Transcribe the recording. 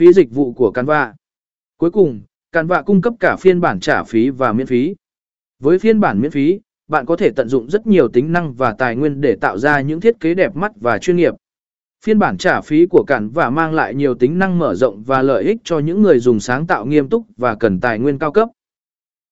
Phí dịch vụ của Canva. Cuối cùng, Canva cung cấp cả phiên bản trả phí và miễn phí. Với phiên bản miễn phí, bạn có thể tận dụng rất nhiều tính năng và tài nguyên để tạo ra những thiết kế đẹp mắt và chuyên nghiệp. Phiên bản trả phí của Canva mang lại nhiều tính năng mở rộng và lợi ích cho những người dùng sáng tạo nghiêm túc và cần tài nguyên cao cấp.